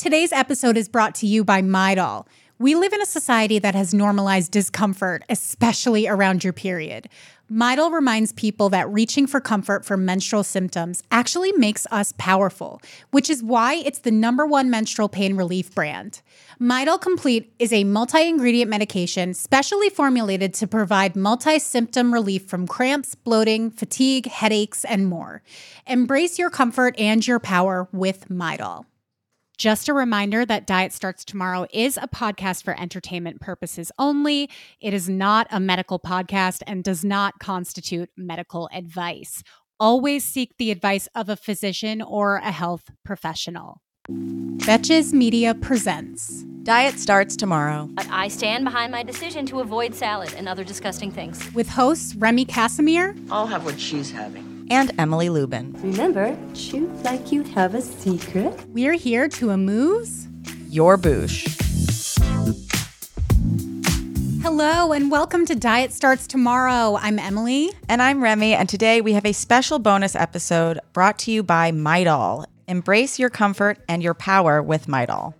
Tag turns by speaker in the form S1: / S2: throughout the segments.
S1: Today's episode is brought to you by Midol. We live in a society that has normalized discomfort, especially around your period. Midol reminds people that reaching for comfort for menstrual symptoms actually makes us powerful, which is why it's the number one menstrual pain relief brand. Midol Complete is a multi ingredient medication specially formulated to provide multi symptom relief from cramps, bloating, fatigue, headaches, and more. Embrace your comfort and your power with Midol. Just a reminder that Diet Starts Tomorrow is a podcast for entertainment purposes only. It is not a medical podcast and does not constitute medical advice. Always seek the advice of a physician or a health professional. Betches Media presents
S2: Diet Starts Tomorrow.
S3: But I stand behind my decision to avoid salad and other disgusting things.
S1: with hosts Remy Casimir,
S4: I'll have what she's having.
S2: And Emily Lubin.
S5: Remember, chew like you have a secret.
S1: we're here to amuse.
S2: Your boosh.
S1: Hello and welcome to Diet Starts Tomorrow. I'm Emily.
S2: And I'm Remy, and today we have a special bonus episode brought to you by Midol. Embrace your comfort and your power with Midol.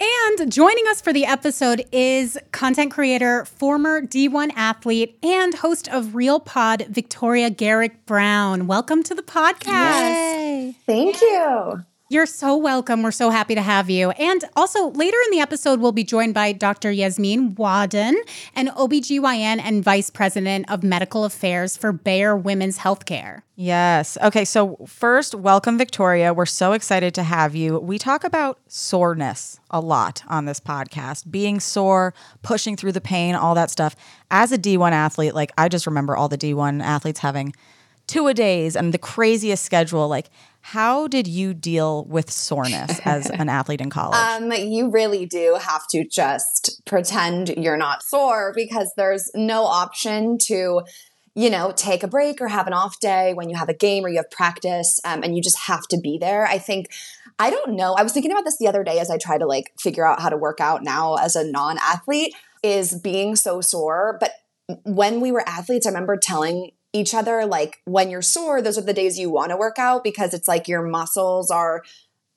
S1: And joining us for the episode is content creator, former D1 athlete, and host of Real Pod, Victoria Garrick Browne. Welcome to the podcast. Yay.
S6: Thank you.
S1: You're so welcome. We're so happy to have you. And also, later in the episode, we'll be joined by Dr. Yesmean Wahdan, an OBGYN and Vice President of Medical Affairs for Bayer Women's Healthcare.
S2: Yes. Okay, so first, welcome, Victoria. We're so excited to have you. We talk about soreness a lot on this podcast being sore, pushing through the pain, all that stuff. As a D1 athlete, like I just remember all the D1 athletes having two a days and the craziest schedule. Like, how did you deal with soreness as an athlete in college?
S6: Um, you really do have to just pretend you're not sore because there's no option to, you know, take a break or have an off day when you have a game or you have practice, um, and you just have to be there. I think. I don't know. I was thinking about this the other day as I try to like figure out how to work out now as a non-athlete is being so sore, but when we were athletes, I remember telling each other like when you're sore, those are the days you want to work out because it's like your muscles are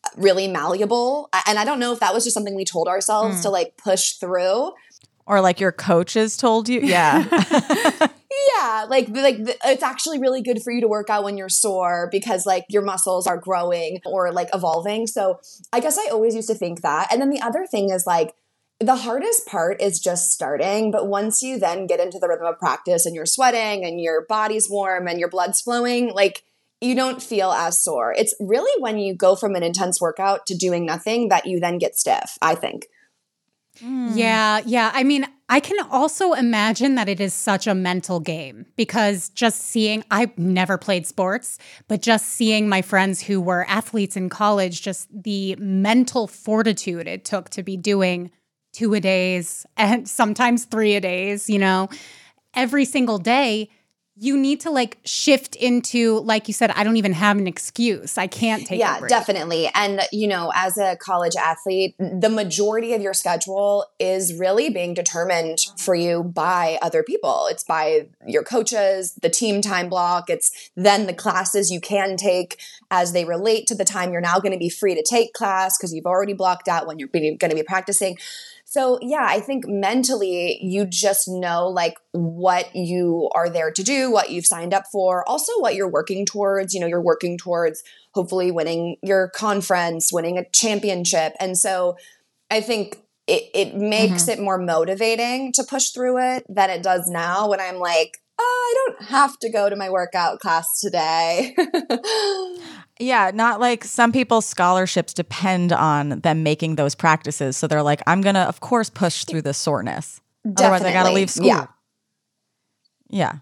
S6: uh, really malleable. And I don't know if that was just something we told ourselves hmm. to like push through.
S2: or like your coaches told you? Yeah.
S6: Yeah, like like it's actually really good for you to work out when you're sore because like your muscles are growing or like evolving. So I guess I always used to think that. And then the other thing is like the hardest part is just starting, but once you then get into the rhythm of practice and you're sweating and your body's warm and your blood's flowing, like you don't feel as sore. It's really when you go from an intense workout to doing nothing that you then get stiff, I think. Hmm.
S1: Yeah, yeah. I mean, I can also imagine that it is such a mental game because just seeing, I've never played sports, but just seeing my friends who were athletes in college, just the mental fortitude it took to be doing two a days and sometimes three a days, you know, every single day. You need to like shift into, like you said, I don't even have an excuse. I can't take a
S6: yeah definitely and you know as a college athlete the majority of your schedule is really being determined for you by other people it's by your coaches the team time block it's then the classes you can take as they relate to the time you're now going to be free to take class because you've already blocked out when you're going to be practicing so yeah, I think mentally you just know like what you are there to do, what you've signed up for, also what you're working towards. You know, you're working towards hopefully winning your conference, winning a championship. And so I think it, it makes mm-hmm. it more motivating to push through it than it does now when I'm like, oh, I don't have to go to my workout class today.
S2: Yeah, not like some people's scholarships depend on them making those practices. So they're like, I'm going to, of course, push through the soreness. Otherwise, I got to leave school.
S6: Yeah.
S2: Yeah.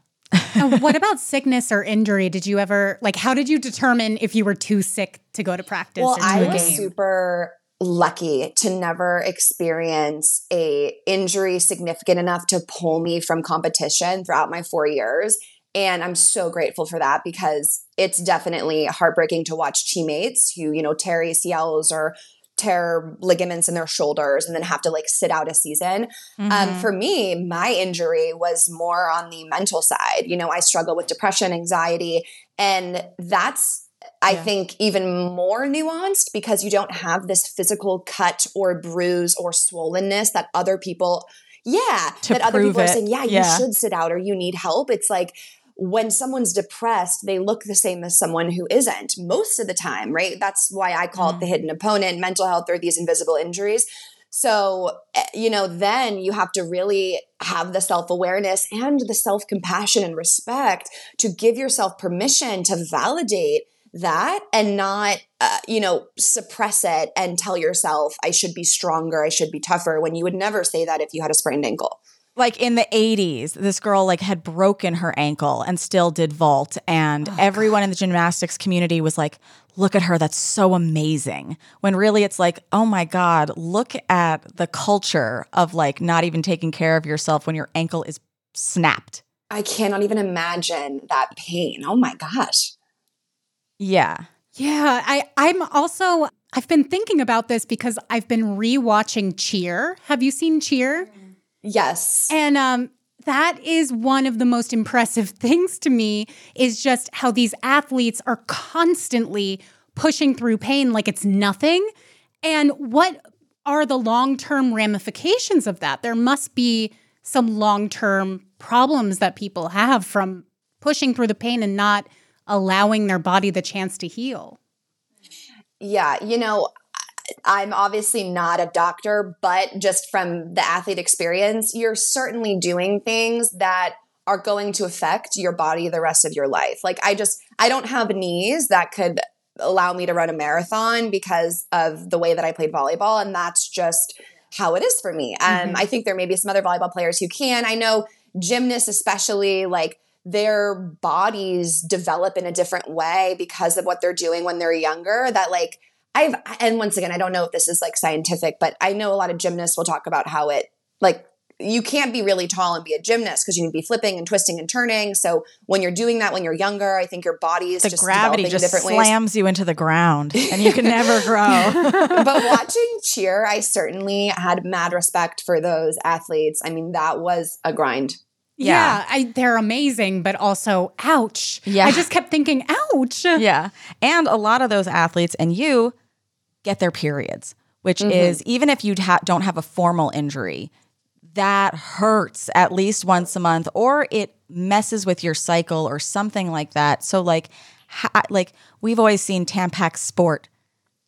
S1: What about sickness or injury? Did you ever like? How did you determine if you were too sick to go to practice?
S6: Well,
S1: or to
S6: I
S1: a
S6: was
S1: game?
S6: super lucky to never experience a injury significant enough to pull me from competition throughout my 4 years and I'm so grateful for that because it's definitely heartbreaking to watch teammates who, you know, tear ACLs or tear ligaments in their shoulders and then have to like sit out a season. Um, for me, my injury was more on the mental side. You know, I struggle with depression, anxiety, and that's I think even more nuanced because you don't have this physical cut or bruise or swollenness that other people, yeah,
S2: To
S6: that other people are saying, yeah,
S2: Yeah.
S6: you should sit out or you need help. It's like when someone's depressed, they look the same as someone who isn't most of the time, right? That's why I call
S2: Mm.
S6: it the hidden opponent. Mental health are these invisible injuries. So, eh, you know, then you have to really have the self awareness and the self compassion and respect to give yourself permission to validate that and not, uh, you know, suppress it and tell yourself, I should be stronger, I should be tougher, when you would never say that if you had a sprained ankle.
S2: like in the 80s this girl like had broken her ankle and still did vault and everyone in the gymnastics community was like look at her that's so amazing when really it's like oh my god look at the culture of like not even taking care of yourself when your ankle is snapped
S6: I cannot even imagine that pain. Oh my gosh.
S2: Yeah
S1: Yeah, I I'm also I've been thinking about this because I've been rewatching Cheer. Have you seen Cheer?
S6: Yes.
S1: And um that is one of the most impressive things to me is just how these athletes are constantly pushing through pain like it's nothing. And what are the long-term ramifications of that? There must be some long-term problems that people have from pushing through the pain and not allowing their body the chance to heal.
S6: Yeah, you know, I'm obviously not a doctor, but just from the athlete experience, you're certainly doing things that are going to affect your body the rest of your life. Like I just I don't have knees that could allow me to run a marathon because of the way that I played volleyball and that's just how it is for me. Um I think there may be some other volleyball players who can. I know gymnasts especially like their bodies develop in a different way because of what they're doing when they're younger that like I've and once again I don't know if this is like scientific but I know a lot of gymnasts will talk about how it like you can't be really tall and be a gymnast because you need to be flipping and twisting and turning. So when you're doing that when you're younger I think your body is
S2: the
S6: just
S2: gravity just
S6: different ways.
S2: slams you into the ground and you can never grow.
S6: But watching cheer I certainly had mad respect for those athletes. I mean that was a grind
S1: Yeah,
S2: Yeah.
S1: I, they're amazing, but also, ouch.
S2: Yeah.
S1: I just kept thinking, ouch.
S2: Yeah. And a lot of those athletes and you get their periods, which
S6: Mm-hmm.
S2: is even if you ha- don't have a formal injury, that hurts at least once a month or it messes with your cycle or something like that. So like ha- like we've always seen Tampax Sport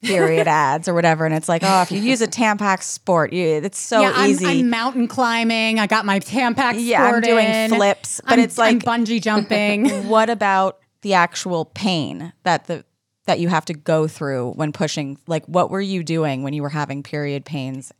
S2: period ads or whatever and it's like, "Oh, if you use a Tampax Sport, you, it's so
S1: yeah, I'm,
S2: easy."
S1: I'm mountain climbing. I got my Tampax
S2: Yeah, I'm doing
S1: in.
S2: flips, but
S1: I'm-
S2: it's like-
S1: I'm bungee jumping.
S2: what about the actual pain that the that you have to go through when pushing like what were you doing when you were having period pains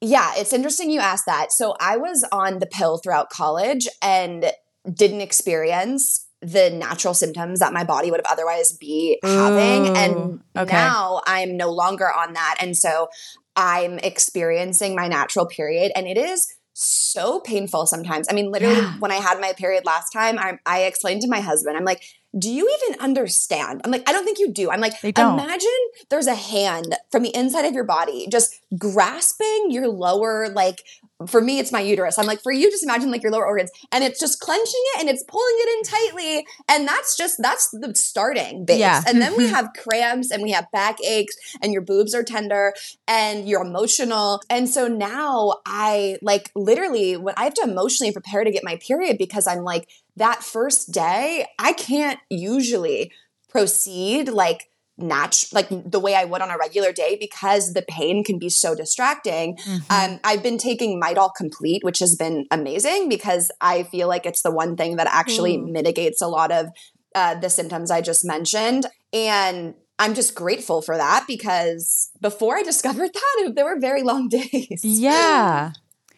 S6: Yeah, it's interesting you asked that. So I was on the pill throughout college and didn't experience the natural symptoms that my body would have otherwise be having. Mm,
S2: and okay.
S6: now I'm no longer on that. And so I'm experiencing my natural period and it is so painful sometimes. I mean, literally,
S2: Yeah.
S6: when I had my period last time, I, I explained to my husband, I'm like, do you even understand? I'm like, I don't think you do. I'm like, imagine there's a hand from the inside of your body just grasping your lower, like, for me, it's my uterus. I'm like, for you, just imagine like your lower organs, and it's just clenching it and it's pulling it in tightly. And that's just, that's the starting base.
S2: Yeah.
S6: And then we mm-hmm. have cramps and we have back aches and your boobs are tender and you're emotional. And so now I like literally when I have to emotionally prepare to get my period because I'm like, that first day, I can't usually proceed like nat like the way I would on a regular day because the pain can be so distracting. Um, I've been taking Midol Complete, which has been amazing because I feel like it's the one thing that actually mitigates a lot of uh, the symptoms I just mentioned. And I'm just grateful for that because before I discovered that, there were very long days.
S2: yeah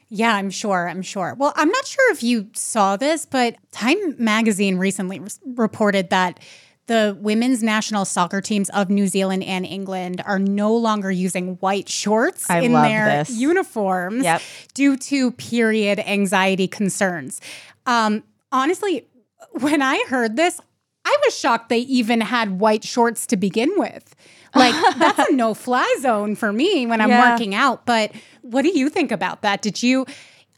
S1: Yeah, I'm sure. I'm sure. Well, I'm not sure if you saw this, but Time magazine recently res- reported that the women's national soccer teams of New Zealand and England are no longer using white shorts
S2: I
S1: in their
S2: this.
S1: uniforms
S2: Yep.
S1: due to period anxiety concerns. Um, honestly, when I heard this, I was shocked they even had white shorts to begin with. Like, that's a no fly zone for me when I'm
S2: Yeah.
S1: working out. But what do you think about that? Did you?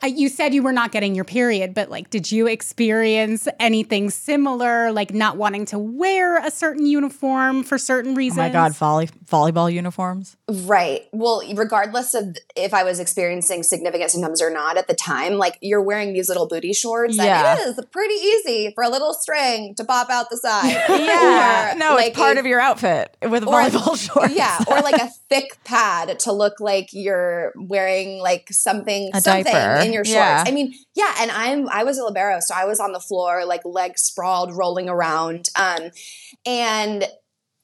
S1: You said you were not getting your period, but like, did you experience anything similar, like not wanting to wear a certain uniform for certain reasons?
S2: Oh my god, volley volleyball uniforms.
S6: Right. Well, regardless of if I was experiencing significant symptoms or not at the time, like you're wearing these little booty shorts,
S2: Yeah.
S6: and it is pretty easy for a little string to pop out the side.
S2: Yeah,
S6: Or,
S2: no,
S6: like,
S2: it's part
S6: a-
S2: of your outfit with
S6: or-
S2: volleyball shorts.
S6: Yeah, or like a thick pad to look like you're wearing like something
S2: A
S6: something
S2: diaper.
S6: In your shorts.
S2: Yeah.
S6: I mean, yeah, and I'm I was a libero, so I was on the floor like legs sprawled, rolling around. Um, and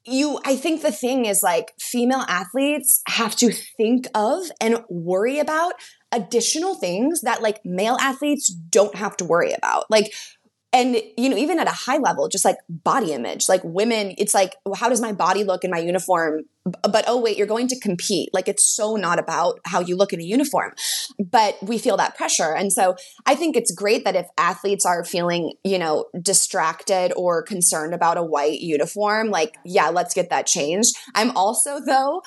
S6: you I think the thing is like female athletes have to think of and worry about additional things that like male athletes don't have to worry about. Like and you know even at a high level just like body image like women it's like how does my body look in my uniform? But oh wait you're going to compete. Like it's so not about how you look in a uniform. But we feel that pressure. And so i think it's great that if athletes are feeling you know distracted or concerned about a white uniform like yeah let's get that changed. I'm also though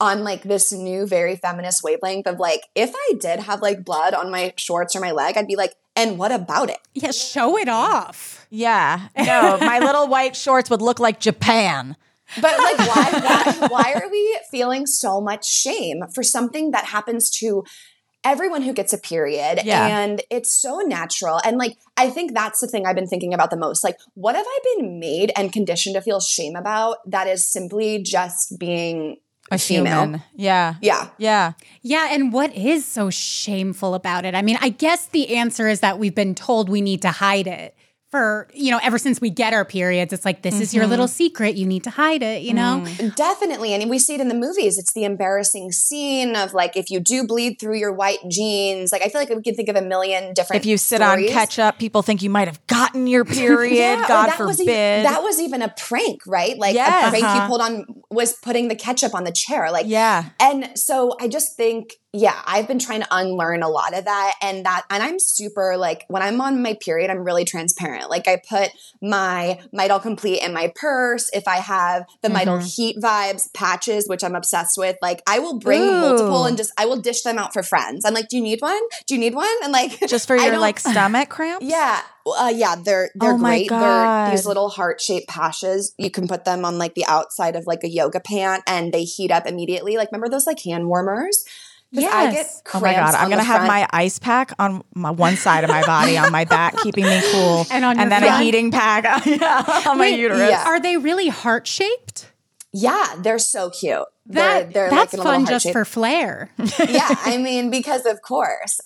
S6: on like this new very feminist wavelength of like if i did have like blood on my shorts or my leg i'd be like and what about it
S1: Yeah, show it off.
S2: Yeah. No, my little white shorts would look like Japan.
S6: But like, why, why, why are we feeling so much shame for something that happens to everyone who gets a period?
S2: Yeah.
S6: And it's so natural. And like, I think that's the thing I've been thinking about the most. Like, what have I been made and conditioned to feel shame about that is simply just being
S2: A
S6: female?
S2: human. Yeah.
S6: Yeah.
S2: Yeah.
S1: Yeah, and what is so shameful about it? I mean, I guess the answer is that we've been told we need to hide it for, you know, ever since we get our periods. It's like, this is your little secret. You need to hide it, you know?
S6: Definitely. I And we see it in the movies. It's the embarrassing scene of like, if you do bleed through your white jeans, like, I feel like we can think of a million different
S2: If you sit
S6: stories.
S2: on ketchup, people think you might have gotten your period.
S6: Yeah,
S2: God
S6: that Was
S2: forbid.
S6: even, that was even a prank, right? Like
S2: Yes.
S6: a prank
S2: Uh-huh.
S6: you pulled on was putting the ketchup on the chair. Like,
S2: yeah.
S6: and so I just think, yeah, I've been trying to unlearn a lot of that. And that, and I'm super like, when I'm on my period, I'm really transparent. Like, I put my Midol Complete in my purse. If I have the
S2: Mm-hmm.
S6: Midol Heat Vibes patches, which I'm obsessed with, like, I will bring
S2: Ooh.
S6: multiple and just, I will dish them out for friends. I'm like, do you need one? Do you need one? And like,
S2: Just for your like stomach cramps?
S6: yeah, uh, yeah, they're they're
S2: Oh
S6: great. They're these little heart shaped patches. You can put them on like the outside of like a yoga pant, and they heat up immediately. Like remember those like hand warmers? 'Cause I get
S1: Yes.
S2: Oh my god, I'm gonna have
S6: front.
S2: my ice pack on my one side of my body, on my back, keeping me cool,
S1: And on your
S2: then a heating pack yeah, on my
S1: Wait,
S2: uterus.
S6: yeah.
S1: Are they really heart shaped?
S6: yeah, they're so cute.
S1: That,
S6: they're, they're
S1: that's
S6: like in a little
S1: fun just
S6: shape.
S1: for flair.
S6: yeah, I mean because of course.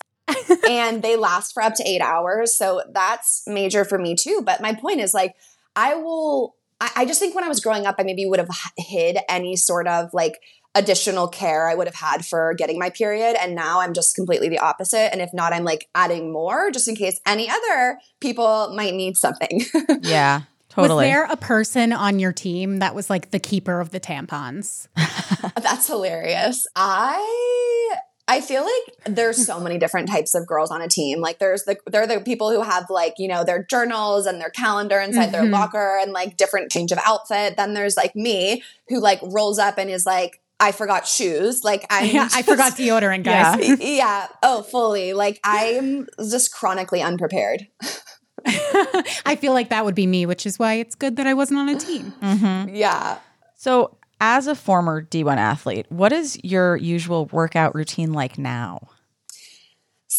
S6: and they last for up to eight hours, so that's major for me too. But my point is like I will. I, I just think when I was growing up, I maybe would have hid any sort of like additional care I would have had for getting my period. And now I'm just completely the opposite. And if not, I'm like adding more just in case any other people might need something.
S2: Yeah, totally.
S1: Was there a person on your team that was like the keeper of the tampons?
S6: That's hilarious. I I feel like there's so many different types of girls on a team. Like there's the there are the people who have like, you know, their journals and their calendar inside their
S1: Mhm.
S6: locker and like different change of outfit. Then there's like me who like rolls up and is like, I forgot shoes. Like I'm
S1: Yeah, I
S6: just-
S1: forgot deodorant, guys.
S6: yeah. Oh, fully. Like I'm just chronically unprepared.
S1: I feel like that would be me, which is why it's good that I wasn't on a team. Mm-hmm.
S6: Yeah.
S2: so, as a former D1 athlete, what is your usual workout routine like now?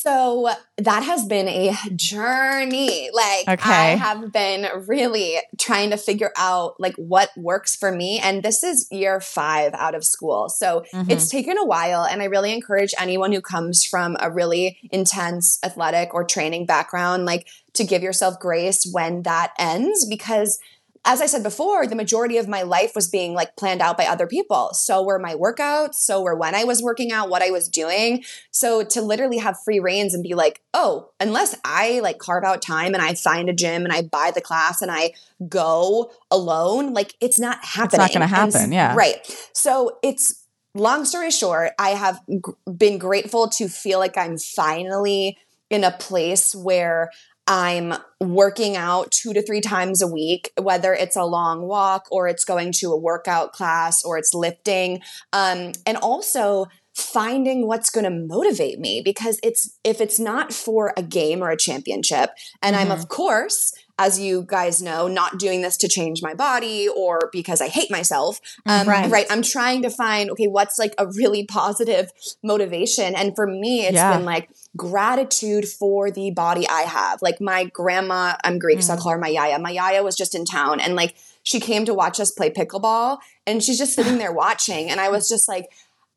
S6: So that has been a journey. Like
S2: Okay.
S6: I have been really trying to figure out like what works for me and this is year 5 out of school. So it's mm-hmm. taken a while and I really encourage anyone who comes from a really intense athletic or training background like to give yourself grace when that ends because as I said before, the majority of my life was being like planned out by other people. So were my workouts, so were when I was working out, what I was doing. So to literally have free reins and be like, oh, unless I like carve out time and I find a gym and I buy the class and I go alone, like it's not happening.
S2: It's
S6: not gonna
S2: happen,
S6: s-
S2: yeah.
S6: Right. So it's long story short, I have g- been grateful to feel like I'm finally in a place where I'm working out two to three times a week, whether it's a long walk or it's going to a workout class or it's lifting. Um, and also finding what's going to motivate me because it's if it's not for a game or a championship and mm-hmm. I'm of course as you guys know, not doing this to change my body or because I hate myself. Um, right. right. I'm trying to find, okay, what's like a really positive motivation. And for me, it's yeah. been like gratitude for the body I have. Like my grandma, I'm Greek, mm. so I call her my yaya. My yaya was just in town and like she came to watch us play pickleball and she's just sitting there watching. And I was just like,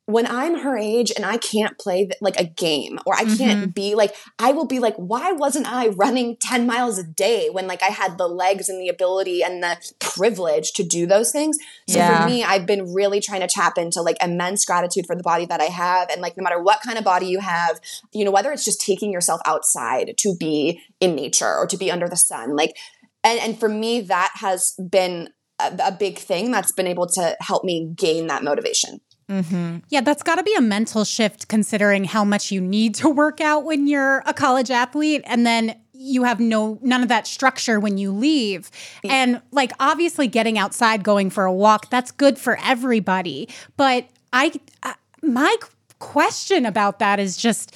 S6: when I'm her age and I can't play like a game or I can't mm-hmm. be like, I will be like, why wasn't I running 10 miles a day when like I had the legs and the ability and the privilege to do those things? So yeah. for me, I've been really trying to tap into like immense gratitude for the body that I have. And like, no matter what kind of body you have, you know, whether it's just taking yourself outside to be in nature or to be under the sun, like, and, and for me, that has been a, a big thing that's been able to help me gain that motivation.
S1: Mm-hmm. Yeah, that's got to be a mental shift considering how much you need to work out when you're a college athlete. And then you have no none of that structure when you leave and like obviously getting outside going for a walk that's good for everybody but i, I my question about that is just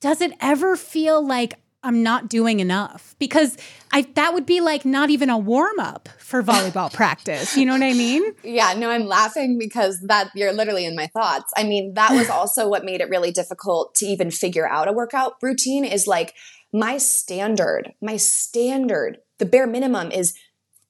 S1: does it ever feel like I'm not doing enough because I that would be like not even a warm up for volleyball practice. You know what I mean?
S6: Yeah, no, I'm laughing because that you're literally in my thoughts. I mean, that was also what made it really difficult to even figure out a workout routine is like my standard, my standard, the bare minimum is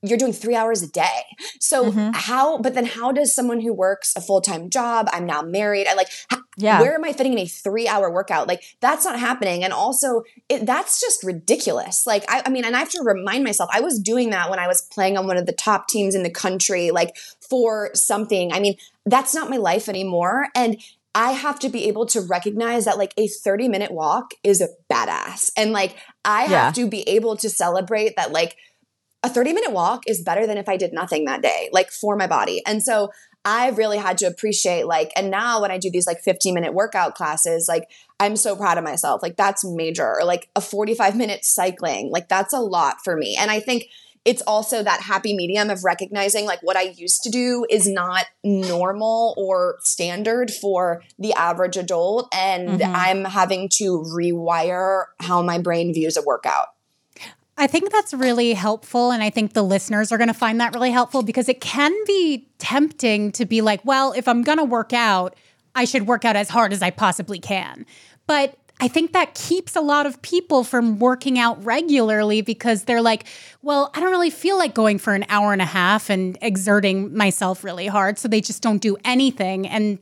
S6: you're doing three hours a day. So mm-hmm. how, but then how does someone who works a full time job, I'm now married, I like, how, yeah. where am I fitting in a three hour workout? Like that's not happening. And also it, that's just ridiculous. Like, I, I mean, and I have to remind myself, I was doing that when I was playing on one of the top teams in the country, like for something. I mean, that's not my life anymore. And I have to be able to recognize that like a 30 minute walk is a badass. And like I yeah. have to be able to celebrate that like a 30 minute walk is better than if I did nothing that day, like for my body. And so I've really had to appreciate like, and now when I do these like 15 minute workout classes, like I'm so proud of myself. Like that's major. Or like a 45 minute cycling, like that's a lot for me. And I think it's also that happy medium of recognizing like what I used to do is not normal or standard for the average adult. And mm-hmm. I'm having to rewire how my brain views a workout.
S1: I think that's really helpful. And I think the listeners are going to find that really helpful because it can be tempting to be like, well, if I'm going to work out, I should work out as hard as I possibly can. But I think that keeps a lot of people from working out regularly because they're like, well, I don't really feel like going for an hour and a half and exerting myself really hard. So they just don't do anything. And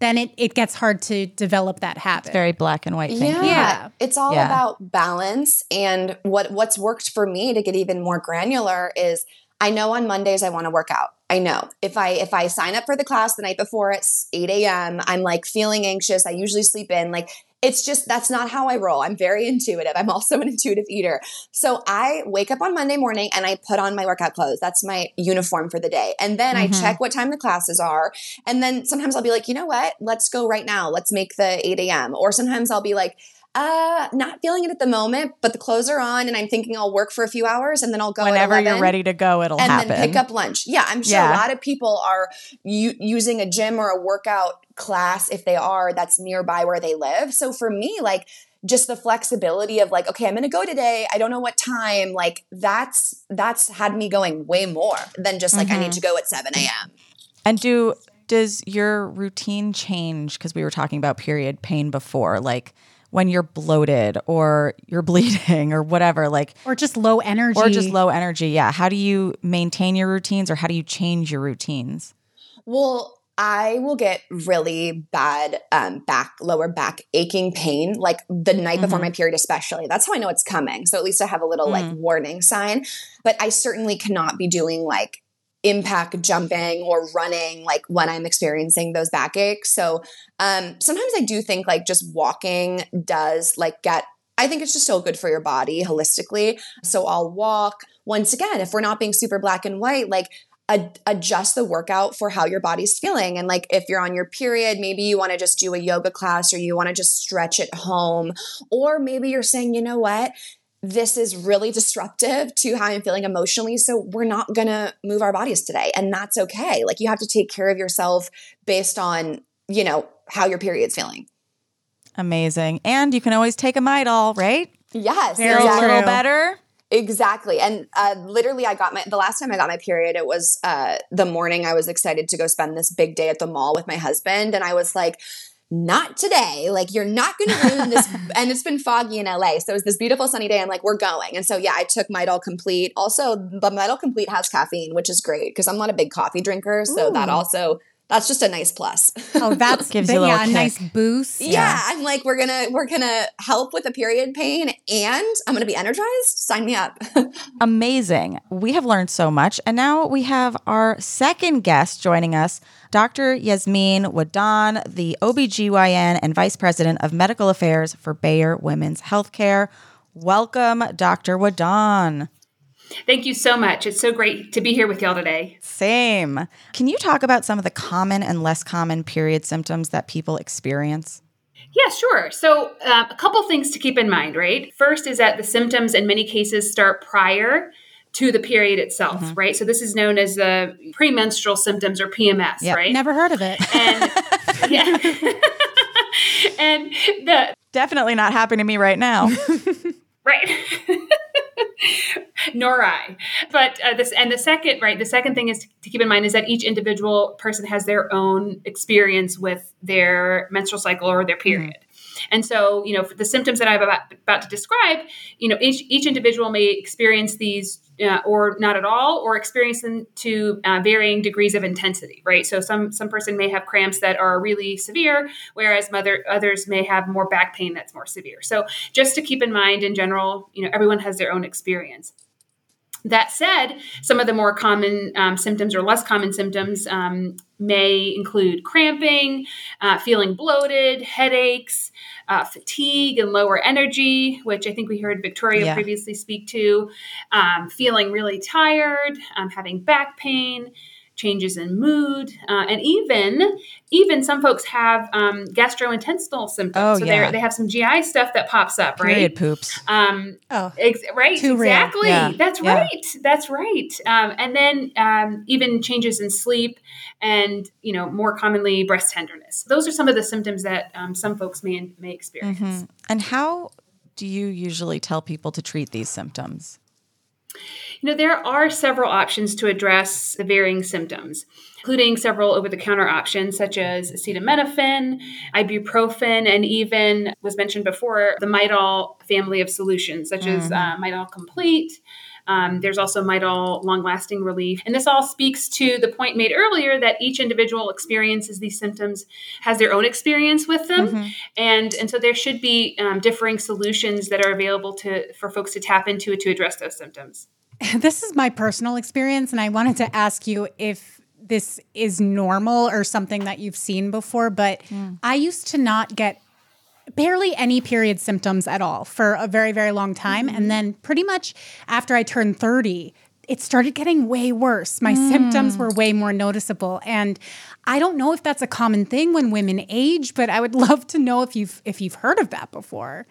S1: then it, it gets hard to develop that habit.
S2: It's very black and white
S6: thinking. Yeah. yeah. It's all yeah. about balance. And what what's worked for me to get even more granular is I know on Mondays I want to work out. I know if I if I sign up for the class the night before at 8 a.m., I'm like feeling anxious. I usually sleep in. Like it's just that's not how I roll. I'm very intuitive. I'm also an intuitive eater. So I wake up on Monday morning and I put on my workout clothes. That's my uniform for the day. And then mm-hmm. I check what time the classes are. And then sometimes I'll be like, you know what? Let's go right now. Let's make the 8 a.m. Or sometimes I'll be like, uh, not feeling it at the moment, but the clothes are on, and I'm thinking I'll work for a few hours, and then I'll go.
S2: Whenever you're ready to go, it'll
S6: and
S2: happen.
S6: then pick up lunch. Yeah, I'm sure yeah. a lot of people are u- using a gym or a workout class if they are that's nearby where they live. So for me, like just the flexibility of like, okay, I'm going to go today. I don't know what time. Like that's that's had me going way more than just like mm-hmm. I need mm-hmm. to go at 7 a.m.
S2: And do does your routine change? Because we were talking about period pain before, like when you're bloated or you're bleeding or whatever like
S1: or just low energy
S2: or just low energy yeah how do you maintain your routines or how do you change your routines
S6: well I will get really bad um, back, lower back aching pain, like the night mm-hmm. before my period, especially. That's how I know it's coming. So at least I have a little mm. like warning sign. But I certainly cannot be doing like impact jumping or running like when I'm experiencing those backaches. So um, sometimes I do think like just walking does like get I think it's just so good for your body holistically. So I'll walk. Once again, if we're not being super black and white, like ad- adjust the workout for how your body's feeling. And like if you're on your period, maybe you want to just do a yoga class or you want to just stretch at home. Or maybe you're saying, you know what? This is really disruptive to how I'm feeling emotionally. So we're not going to move our bodies today. And that's okay. Like you have to take care of yourself based on, you know, how your period's feeling.
S2: Amazing. And you can always take a Midol, right?
S6: Yes,
S2: Feel a little
S6: exactly.
S2: better.
S6: Exactly. And uh, literally, I got my, the last time I got my period, it was uh, the morning I was excited to go spend this big day at the mall with my husband. And I was like, not today. Like, you're not going to ruin this. and it's been foggy in LA. So it was this beautiful sunny day. I'm like, we're going. And so, yeah, I took Midol Complete. Also, the Midol Complete has caffeine, which is great because I'm not a big coffee drinker. So that also, that's just a nice plus.
S1: Oh, that's
S2: Gives
S1: the-
S2: you a
S1: yeah, a nice
S2: kick.
S1: boost.
S6: yeah, I'm like, we're gonna we're gonna help with the period pain, and I'm gonna be energized. Sign me up.
S2: Amazing. We have learned so much. And now we have our second guest joining us, Dr. Yesmean Wahdan, the OBGYN and Vice President of Medical Affairs for Bayer Women's Healthcare. Welcome, Dr. Wahdan.
S4: Thank you so much. It's so great to be here with y'all today.
S2: Same. Can you talk about some of the common and less common period symptoms that people experience?
S4: Yeah, sure. So, uh, a couple things to keep in mind, right? First is that the symptoms in many cases start prior to the period itself,
S2: Mm-hmm.
S4: right? So, this is known as the premenstrual symptoms or PMS,
S2: Yep.
S4: right?
S1: Never heard of it.
S4: And yeah. and the
S2: Definitely not happening to me right now.
S4: right. Nor i. But uh, this and the second right the second thing is to keep in mind is that each individual person has their own experience with their menstrual cycle or their period. And so you know for the symptoms that i'm about, about to describe you know each each individual may experience these uh, or not at all or experience them to uh, varying degrees of intensity right? So some some person may have cramps that are really severe whereas mother others may have more back pain that's more severe. So just to keep in mind in general you know everyone has their own experience that said, some of the more common um, symptoms or less common symptoms um, may include cramping, uh, feeling bloated, headaches, uh, fatigue, and lower energy, which I think we heard Victoria
S2: Yeah.
S4: previously speak to, um, feeling really tired, um, having back pain. Changes in mood, uh, and even even some folks have um, gastrointestinal symptoms.
S2: Oh,
S4: so
S2: yeah.
S4: they they have some GI stuff that pops up,
S2: Period
S4: right?
S2: poops.
S4: Um,
S1: Oh,
S4: Ex- right,
S1: Too
S4: exactly.
S2: Yeah.
S4: That's
S2: Yeah.
S4: right. That's right. Um, and then um, even changes in sleep, and you know, more commonly breast tenderness. Those are some of the symptoms that um, some folks may may experience.
S2: Mhm. And how do you usually tell people to treat these symptoms?
S4: You know, there are several options to address the varying symptoms, including several over the counter options such as acetaminophen, ibuprofen, and even was mentioned before the Midol family of solutions, such as uh, Midol Complete. Um, there's also Midol long lasting relief. And this all speaks to the point made earlier that each individual experiences these symptoms, has their own experience with them. And, and so there should be um, differing solutions that are available to, for folks to tap into to address those symptoms.
S1: this is my personal experience, and I wanted to ask you if this is normal or something that you've seen before. But I used to not get barely any period symptoms at all for a very, very long time. And mm-hmm. then, pretty much after I turned 30, it started getting way worse. My mm. symptoms were way more noticeable. And I don't know if that's a common thing when women age, but I would love to know if you've if you've heard of that before.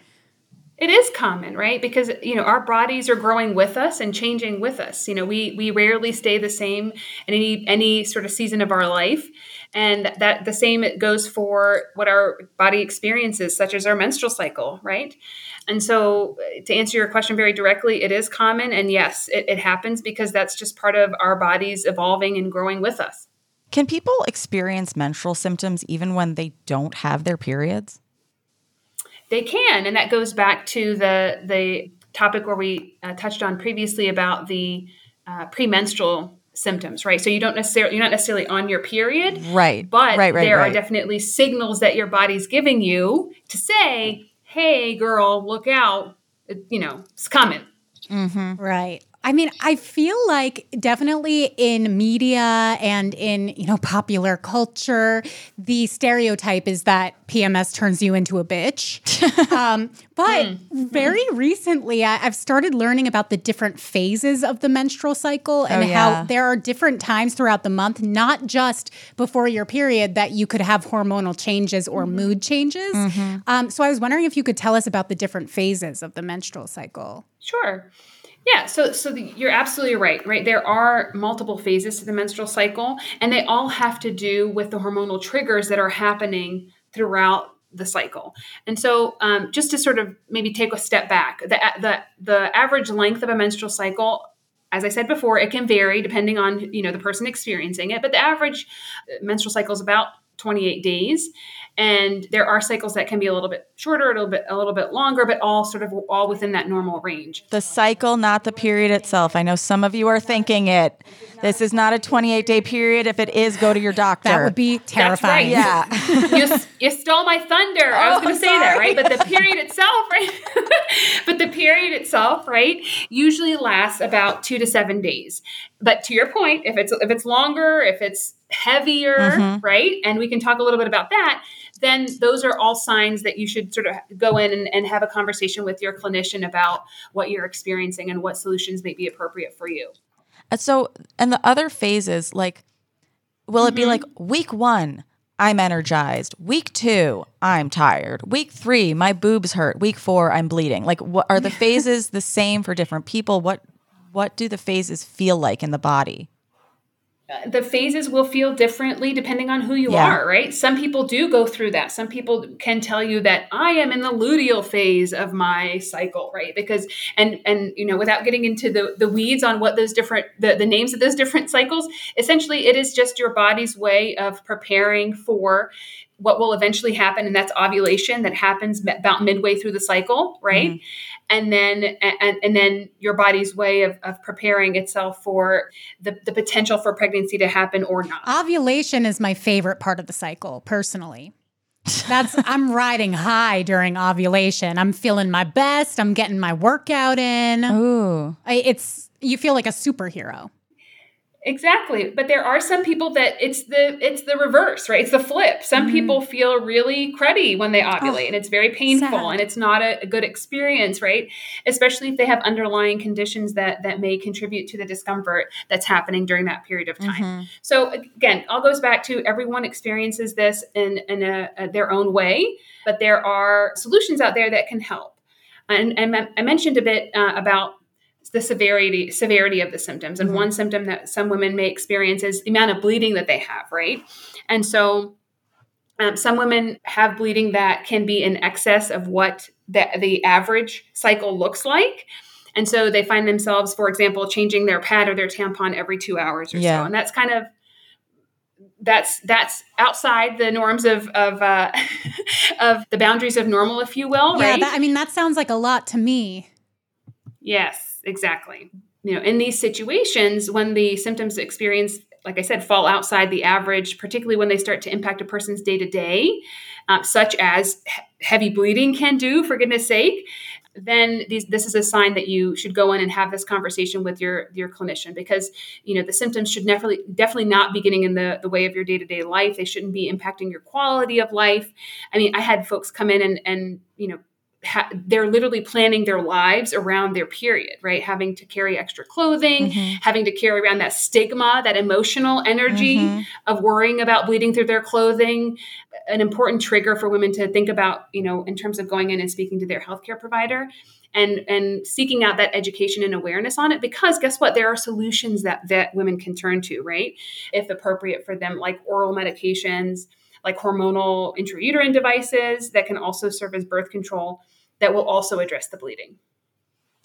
S4: It is common, right? Because you know our bodies are growing with us and changing with us. You know, we we rarely stay the same in any any sort of season of our life, and that the same it goes for what our body experiences, such as our menstrual cycle, right? And so, uh, to answer your question very directly, it is common, and yes, it, it happens because that's just part of our bodies evolving and growing with us.
S2: Can people experience menstrual symptoms even when they don't have their periods?
S4: They can, and that goes back to the the topic where we uh, touched on previously about the uh, premenstrual symptoms, right? So you don't necessarily you're not necessarily on your period,
S2: Right.
S4: but
S2: right, right,
S4: there
S2: right.
S4: are definitely signals that your body's giving you to say, "Hey, girl, look out! It- you know, it's coming." Mm-hmm.
S1: Right. I mean, I feel like definitely in media and in, you know, popular culture, the stereotype is that PMS turns you into a bitch. um, but very recently, I, I've started learning about the different phases of the menstrual cycle and
S2: Oh, yeah.
S1: how there are different times throughout the month, not just before your period, that you could have hormonal changes or mood changes. Um, so I was wondering if you could tell us about the different phases of the menstrual cycle.
S4: Sure. Yeah, so so the, you're absolutely right. Right, there are multiple phases to the menstrual cycle, and they all have to do with the hormonal triggers that are happening throughout the cycle. And so, um, just to sort of maybe take a step back, the, the the average length of a menstrual cycle, as I said before, it can vary depending on you know the person experiencing it. But the average uh, menstrual cycle is about 28 days, and there are cycles that can be a little bit shorter, a little bit a little bit longer, but all sort of all within that normal range.
S2: The cycle, not the period itself. I know some of you are thinking it. This is not a 28 day period. If it is, go to your doctor.
S1: That would be terrifying.
S2: Yeah.
S4: you, you stole my thunder. I was
S2: Oh,
S4: going to say that, right? But the period itself, right? but the period itself, right, usually lasts about two to seven days. But to your point, if it's if it's longer, if it's heavier,
S2: Mm-hmm.
S4: right, and we can talk a little bit about that, then those are all signs that you should sort of go in and, and have a conversation with your clinician about what you're experiencing and what solutions may be appropriate for you.
S2: And so, and the other phases, like, will it be
S4: Mm-hmm.
S2: like week one, I'm energized. Week two, I'm tired. Week three, my boobs hurt. Week four, I'm bleeding. Like, what are the phases the same for different people? What what do the phases feel like in the body?
S4: The phases will feel differently depending on who you
S2: Yeah.
S4: are, right? Some people do go through that. Some people can tell you that I am in the luteal phase of my cycle, right? Because and and you know, without getting into the the weeds on what those different the, the names of those different cycles, essentially it is just your body's way of preparing for what will eventually happen and that's ovulation that happens about midway through the cycle right mm-hmm. And then and, and then your body's way of, of preparing itself for the, the potential for pregnancy to happen or not
S1: Ovulation is my favorite part of the cycle, personally. That's I'm riding high during ovulation. I'm feeling my best. I'm getting my workout in.
S2: Ooh.
S1: I- It's you feel like a superhero.
S4: Exactly but there are some people that it's the it's the reverse right? It's the flip. Some people feel really cruddy when they ovulate and it's very painful
S1: sad.
S4: and it's not a, a good experience right? Especially if they have underlying conditions that that may contribute to the discomfort that's happening during that period of time. So again, all goes back to everyone experiences this in in a, a- their own way, but there are solutions out there that can help. And, and I mentioned a bit uh, about the severity severity of the symptoms, and one symptom that some women may experience is the amount of bleeding that they have, right? And so. Um, some women have bleeding that can be in excess of what the, the average cycle looks like. And so they find themselves, for example, changing their pad or their tampon every two hours or
S2: Yeah.
S4: so. And that's kind of that's that's outside the norms of of uh, of the boundaries of normal, if you will,
S1: Yeah,
S4: right?
S1: that, I mean that sounds like a lot to me.
S4: Yes, exactly. You know, in these situations, when the symptoms experienced, like I said, fall outside the average, particularly when they start to impact a person's day to day, such as he- heavy bleeding can do, for goodness sake, then these, this is a sign that you should go in and have this conversation with your your clinician because you know the symptoms should definitely definitely not be getting in the, the way of your day to day life. They shouldn't be impacting your quality of life. I mean, I had folks come in and and you know ha- they're literally planning their lives around their period, right? Having to carry extra clothing, mm-hmm. having to carry around that stigma, that emotional energy mm-hmm. of worrying about bleeding through their clothing. An important trigger for women to think about, you know, in terms of going in and speaking to their healthcare provider and and seeking out that education and awareness on it because guess what there are solutions that that women can turn to right if appropriate for them like oral medications like hormonal intrauterine devices that can also serve as birth control that will also address the bleeding.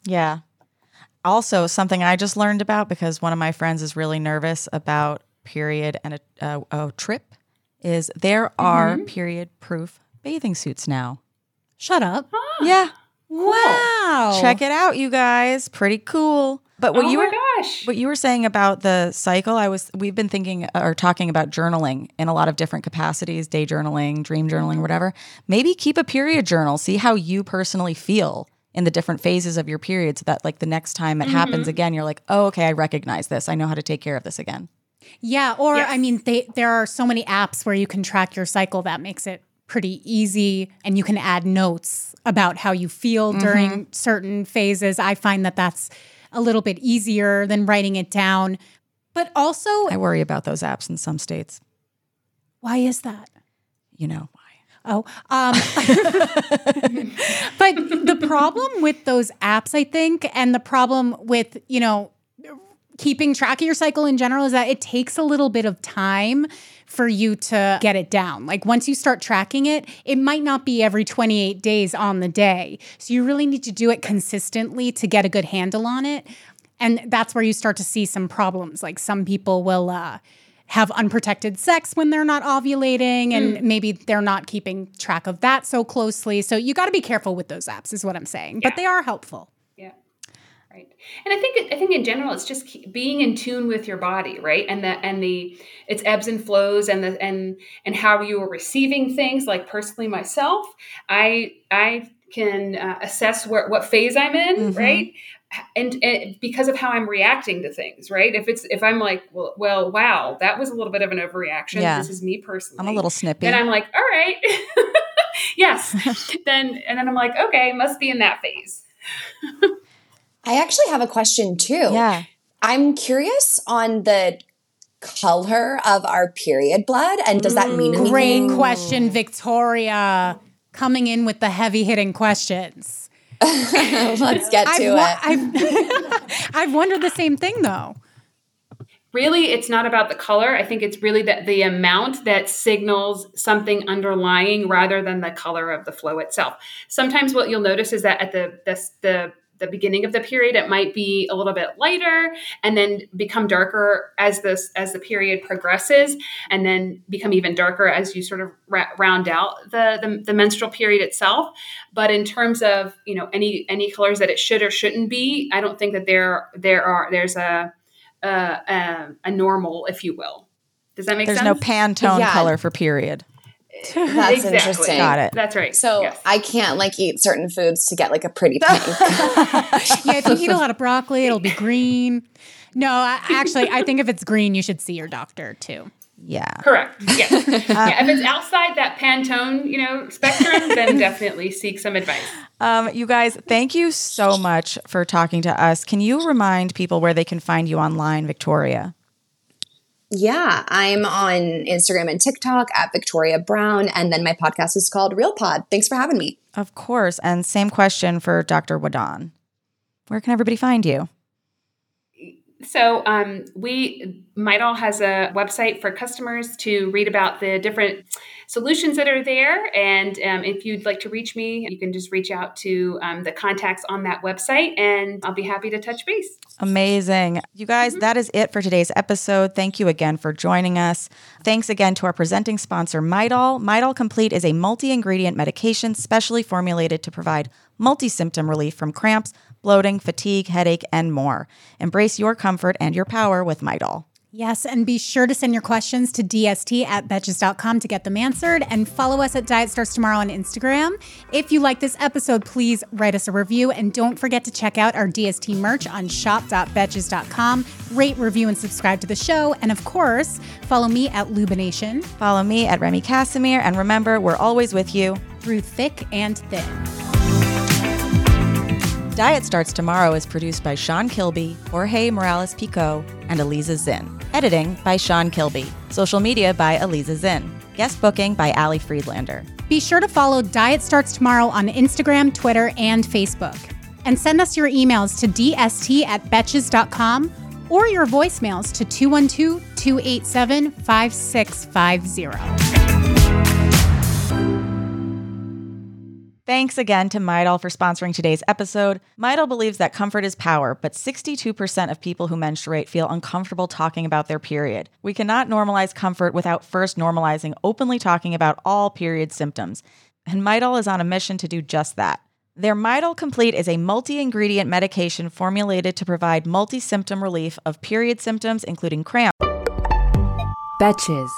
S2: Yeah. Also, something I just learned about because one of my friends is really nervous about period and a, a, a trip is there are mm-hmm. period proof bathing suits now.
S1: Shut up.
S2: Ah, yeah.
S1: Wow.
S2: Check it out, you guys. Pretty cool. But what
S4: oh
S2: you were
S4: gosh.
S2: what you were saying about the cycle, I was we've been thinking or talking about journaling in a lot of different capacities, day journaling, dream journaling, mm-hmm. whatever. Maybe keep a period journal, see how you personally feel in the different phases of your period so that like the next time it mm-hmm. happens again, you're like, "Oh, okay, I recognize this. I know how to take care of this again."
S1: Yeah, or
S4: Yes.
S1: I mean, they, there are so many apps where you can track your cycle that makes it pretty easy, and you can add notes about how you feel during mm-hmm. certain phases. I find that that's a little bit easier than writing it down. But also,
S2: I worry about those apps in some states.
S1: why is that?
S2: You know why.
S1: Oh, um, but the problem with those apps, I think, and the problem with, you know, keeping track of your cycle in general is that it takes a little bit of time for you to get it down. Like once you start tracking it, it might not be every 28 days on the day. So you really need to do it consistently to get a good handle on it. And that's where you start to see some problems. Like some people will uh, have unprotected sex when they're not ovulating, and maybe they're not keeping track of that so closely. So you got to be careful with those apps, is what I'm saying. But they are helpful.
S4: Right. And I think I think in general it's just being in tune with your body, right? And the and the its ebbs and flows and the and and how you are receiving things. Like personally myself, I I can uh, assess where what phase I'm in, right? And, and because of how I'm reacting to things, right? If it's if I'm like, well, well, wow, that was a little bit of an overreaction.
S2: Yeah.
S4: This is me personally.
S2: I'm a little snippy.
S4: and I'm like, all right, yes. then and then I'm like, okay, must be in that phase.
S6: I actually have a question too.
S2: yeah.
S6: I'm curious on the color of our period blood and does that mean anything?
S1: Great question, Victoria. Coming in with the heavy hitting questions.
S6: Let's get
S1: I've,
S6: to it.
S1: I've, I've wondered the same thing though.
S4: really it's not about the color i think it's really that the amount that signals something underlying rather than the color of the flow itself sometimes what you'll notice is that at the the, the the beginning of the period it might be a little bit lighter and then become darker as this as the period progresses and then become even darker as you sort of ra- round out the, the the menstrual period itself but in terms of you know any any colors that it should or shouldn't be i don't think that there there are there's a uh, um, a normal, if you will. Does that make
S2: There's
S4: sense?
S2: There's no Pantone
S6: Yeah.
S2: color for period.
S6: That's
S4: Exactly.
S6: interesting.
S2: Got it.
S4: That's right.
S6: So
S4: Yes.
S6: I can't like eat certain foods to get like a pretty pink.
S1: Yeah, if you eat a lot of broccoli, it'll be green. No, I, actually, I think if it's green, you should see your doctor too.
S2: Yeah.
S4: Correct. Yeah. yeah. If it's outside that Pantone, you know, spectrum, then definitely seek some advice.
S2: Um, you guys, thank you so much for talking to us. Can you remind people where they can find you online, Victoria?
S6: Yeah, I'm on Instagram and TikTok at Victoria Brown, and then my podcast is called Real Pod. Thanks for having me.
S2: Of course. And same question for Dr. Wahdan. Where can everybody find you?
S4: So um, we Midol has a website for customers to read about the different solutions that are there. And um, if you'd like to reach me, you can just reach out to um, the contacts on that website, and I'll be happy to touch base.
S2: Amazing. You guys, that is it for today's episode. Thank you again for joining us. Thanks again to our presenting sponsor, Midol. Midol Complete is a multi ingredient medication specially formulated to provide multi symptom relief from cramps, bloating, fatigue, headache, and more. Embrace your comfort and your power with Midol.
S1: Yes, and be sure to send your questions to dst at betches.com to get them answered and follow us at Diet Starts Tomorrow on Instagram. If you like this episode, please write us a review and don't forget to check out our DST merch on shop.betches.com. Rate, review, and subscribe to the show. And of course, follow me at Lubination
S2: Follow me at Remy Casimir, and remember, we're always with you.
S1: through thick and thin.
S2: Diet Starts Tomorrow is produced by Sean Kilby, Jorge Morales Pico, and Eliza Zinn. Editing by Sean Kilby. Social media by Eliza Zinn. Guest booking by Ali Friedlander.
S1: Be sure to follow Diet Starts Tomorrow on Instagram, Twitter, and Facebook. And send us your emails to dst at betches.com or your voicemails to 212 287 5650.
S2: Thanks again to Midol for sponsoring today's episode. Midol believes that comfort is power, but 62% of people who menstruate feel uncomfortable talking about their period. We cannot normalize comfort without first normalizing openly talking about all period symptoms. And Midol is on a mission to do just that. Their Midol Complete is a multi ingredient medication formulated to provide multi symptom relief of period symptoms, including cramp.
S5: Betches.